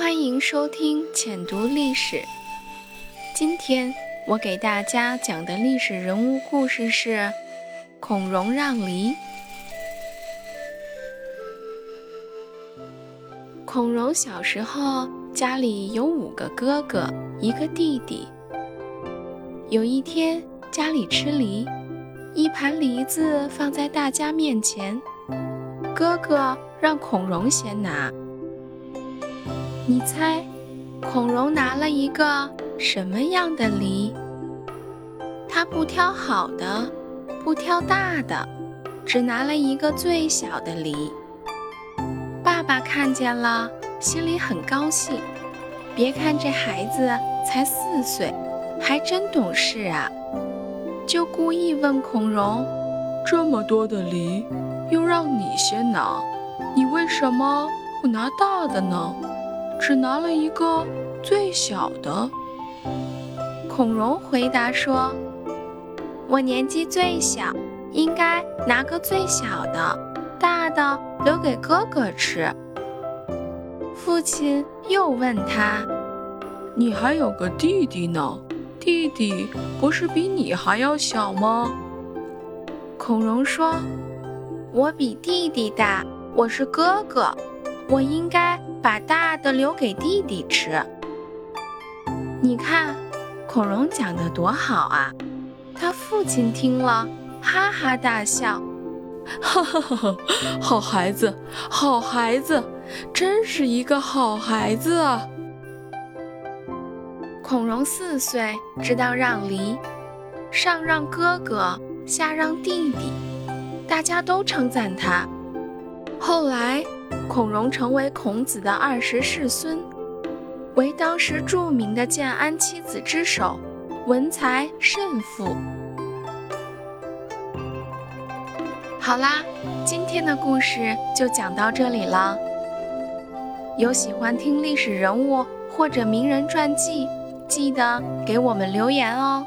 欢迎收听浅读历史。今天我给大家讲的历史人物故事是孔融让梨。孔融小时候家里有五个哥哥，一个弟弟。有一天家里吃梨，一盘梨子放在大家面前，哥哥让孔融先拿。你猜，孔融拿了一个什么样的梨？他不挑好的，不挑大的，只拿了一个最小的梨。爸爸看见了，心里很高兴。别看这孩子才四岁，还真懂事啊！就故意问孔融：“这么多的梨，又让你先拿，你为什么不拿大的呢？”只拿了一个最小的。孔融回答说：“我年纪最小，应该拿个最小的，大的留给哥哥吃。”父亲又问他：“你还有个弟弟呢，弟弟不是比你还要小吗？”孔融说：“我比弟弟大，我是哥哥。”我应该把大的留给弟弟吃。你看，孔融讲的多好啊！他父亲听了，哈哈大笑，哈哈哈哈！好孩子，好孩子，真是一个好孩子啊！孔融四岁，知道让梨，上让哥哥，下让弟弟，大家都称赞他。后来。孔融成为孔子的二十世孙，为当时著名的建安七子之首，文才甚富。好啦，今天的故事就讲到这里了。有喜欢听历史人物或者名人传记，记得给我们留言哦。